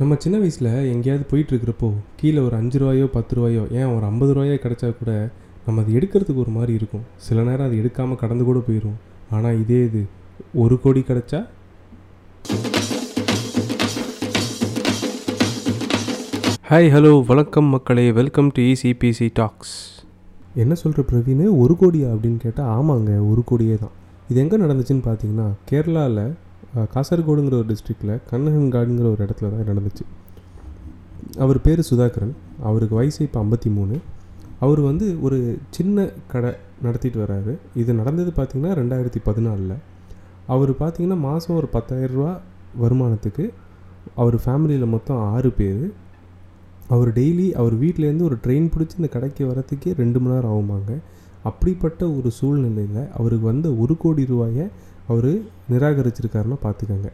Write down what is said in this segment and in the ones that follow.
நம்ம சின்ன வயசில் எங்கேயாவது போயிட்டுருக்கிறப்போ கீழே ஒரு அஞ்சு ரூபாயோ பத்து ரூபாயோ ஏன் ஒரு ஐம்பது ரூபாயோ கிடைச்சா கூட நம்ம அது எடுக்கிறதுக்கு ஒரு மாதிரி இருக்கும். சில நேரம் அது எடுக்காமல் கடந்து கூட போயிடும் ஆனால் இதே இது ஒரு கோடி கிடைச்சா? ஹாய் ஹலோ வணக்கம் மக்களே. வெல்கம் டு இசிபிசி டாக்ஸ் என்ன சொல்கிற பிரவீன்? ஒரு கோடியா அப்படின்னு கேட்டால் ஆமாங்க ஒரு கோடியே தான். இது எங்கே நடந்துச்சுன்னு பார்த்தீங்கன்னா கேரளாவில் காசர்கோடுங்கிற ஒரு டிஸ்ட்ரிக்டில் கண்ணகன்காடுங்கிற ஒரு இடத்துல தான் நடந்துச்சு. அவர் பேர் சுதாகரன். அவருக்கு வயசு இப்போ ஐம்பத்தி மூணு. அவர் வந்து ஒரு சின்ன கடை நடத்திட்டு வர்றாரு இது நடந்தது பார்த்திங்கன்னா ரெண்டாயிரத்தி பதினாலில். அவர் பார்த்திங்கன்னா மாதம் ஒரு பத்தாயிரரூபா வருமானத்துக்கு அவர் ஃபேமிலியில் மொத்தம் ஆறு பேர். அவர் டெய்லி அவர் வீட்டிலேருந்து ஒரு ட்ரெயின் பிடிச்சி இந்த கடைக்கு வரத்துக்கே ரெண்டு மணி நேரம் ஆகுமாங்க. அப்படிப்பட்ட ஒரு சூழ்நிலையில் அவருக்கு வந்த ஒரு கோடி ரூபாயை அவர் நிராகரிச்சிருக்காருன்னா பார்த்துக்கோங்க.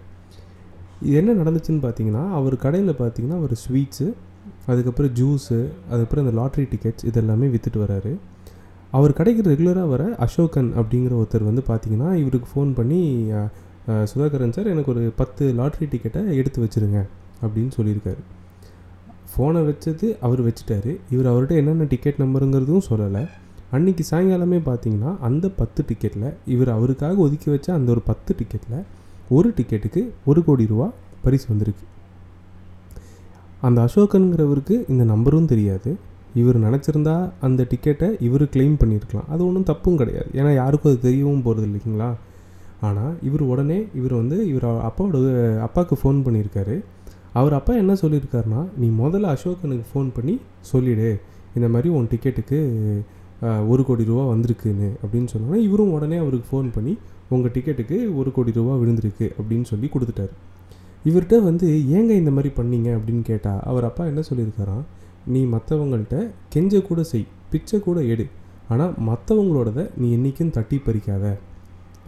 இது என்ன நடந்துச்சுன்னு பார்த்தீங்கன்னா அவர் கடையில் பார்த்தீங்கன்னா ஒரு ஸ்வீட்ஸு அதுக்கப்புறம் ஜூஸு அதுக்கப்புறம் இந்த லாட்ரி டிக்கெட்ஸ் இதெல்லாமே விற்றுட்டு வராரு. அவர் கடைக்கு ரெகுலராக வர அசோகன் அப்படிங்கிற ஒருத்தர் வந்து பார்த்தீங்கன்னா இவருக்கு ஃபோன் பண்ணி சுதாகரன் சார் எனக்கு ஒரு பத்து லாட்ரி டிக்கெட்டை எடுத்து வச்சுருங்க அப்படின்னு சொல்லியிருக்காரு. ஃபோனை வச்சது அவர் வச்சுட்டாரு. இவர் அவர்கிட்ட என்னென்ன டிக்கெட் நம்பருங்கிறதும் சொல்லலை. அன்றைக்கி சாயங்காலமே பார்த்தீங்கன்னா அந்த பத்து டிக்கெட்டில் இவர் அவருக்காக ஒதுக்கி வச்ச அந்த ஒரு பத்து டிக்கெட்டில் ஒரு டிக்கெட்டுக்கு ஒரு கோடி ரூபா பரிசு வந்திருக்கு. அந்த அசோகனுங்கிறவருக்கு இந்த நம்பரும் தெரியாது. இவர் நினச்சிருந்தா அந்த டிக்கெட்டை இவர் கிளைம் பண்ணியிருக்கலாம் அது ஒன்றும் தப்பும் கிடையாது. ஏன்னா யாருக்கும் அது தெரியவும் போகிறது இல்லைங்களா? ஆனால் இவர் உடனே இவர் வந்து இவர் அப்பாவோட அப்பாவுக்கு ஃபோன் பண்ணியிருக்காரு அவர் அப்பா என்ன சொல்லியிருக்காருனா நீ முதல்ல அசோகனுக்கு ஃபோன் பண்ணி சொல்லிடு. இந்த மாதிரி உன் டிக்கெட்டுக்கு ஒரு கோடி ரூபா வந்திருக்குன்னு அப்படின்னு சொன்னோன்னா இவரும் உடனே அவருக்கு ஃபோன் பண்ணி உங்கள் டிக்கெட்டுக்கு ஒரு கோடி ரூபா விழுந்திருக்கு அப்படின்னு சொல்லி கொடுத்துட்டாரு. இவர்கிட்ட வந்து ஏங்க இந்த மாதிரி பண்ணீங்க? அப்படின்னு கேட்டால் அவர் அப்பா என்ன சொல்லியிருக்காராம் நீ மற்றவங்கள்ட்ட கெஞ்ச கூட செய் பிச்சை கூட எடு ஆனால் மற்றவங்களோடத நீ என்றைக்கும் தட்டி பறிக்காத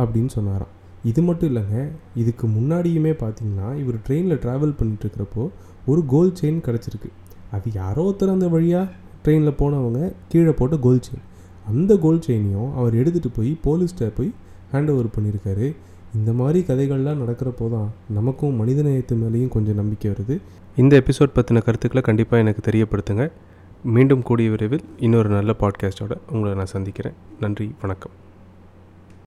அப்படின்னு சொன்னாராம். இது மட்டும் இல்லைங்க இதுக்கு முன்னாடியுமே பார்த்தீங்கன்னா இவர் ட்ரெயினில் ட்ராவல் பண்ணிட்டு இருக்கிறப்போ ஒரு கோல்ட் செயின் கிடச்சிருக்கு. அது யாரோ ஒருத்தர் அந்த வழியாக ட்ரெயினில் போனவங்க கீழே போட்ட கோல்ட் செயின் அந்த கோல்ட் செயினையும் அவர் எடுத்துகிட்டு போய் போலீஸ்கிட்ட போய் ஹேண்ட் ஓவர் பண்ணியிருக்காரு. இந்த மாதிரி கதைகள்லாம் நடக்கிறப்போ தான் நமக்கும் மனிதநேயத்து மேலேயும் கொஞ்சம் நம்பிக்கை வருது. இந்த எபிசோட் பற்றின கருத்துக்களை கண்டிப்பாக எனக்கு தெரியப்படுத்துங்க. மீண்டும் கூடிய விரைவில் இன்னொரு நல்ல பாட்காஸ்ட்டோட உங்களை நான் சந்திக்கிறேன். நன்றி வணக்கம்.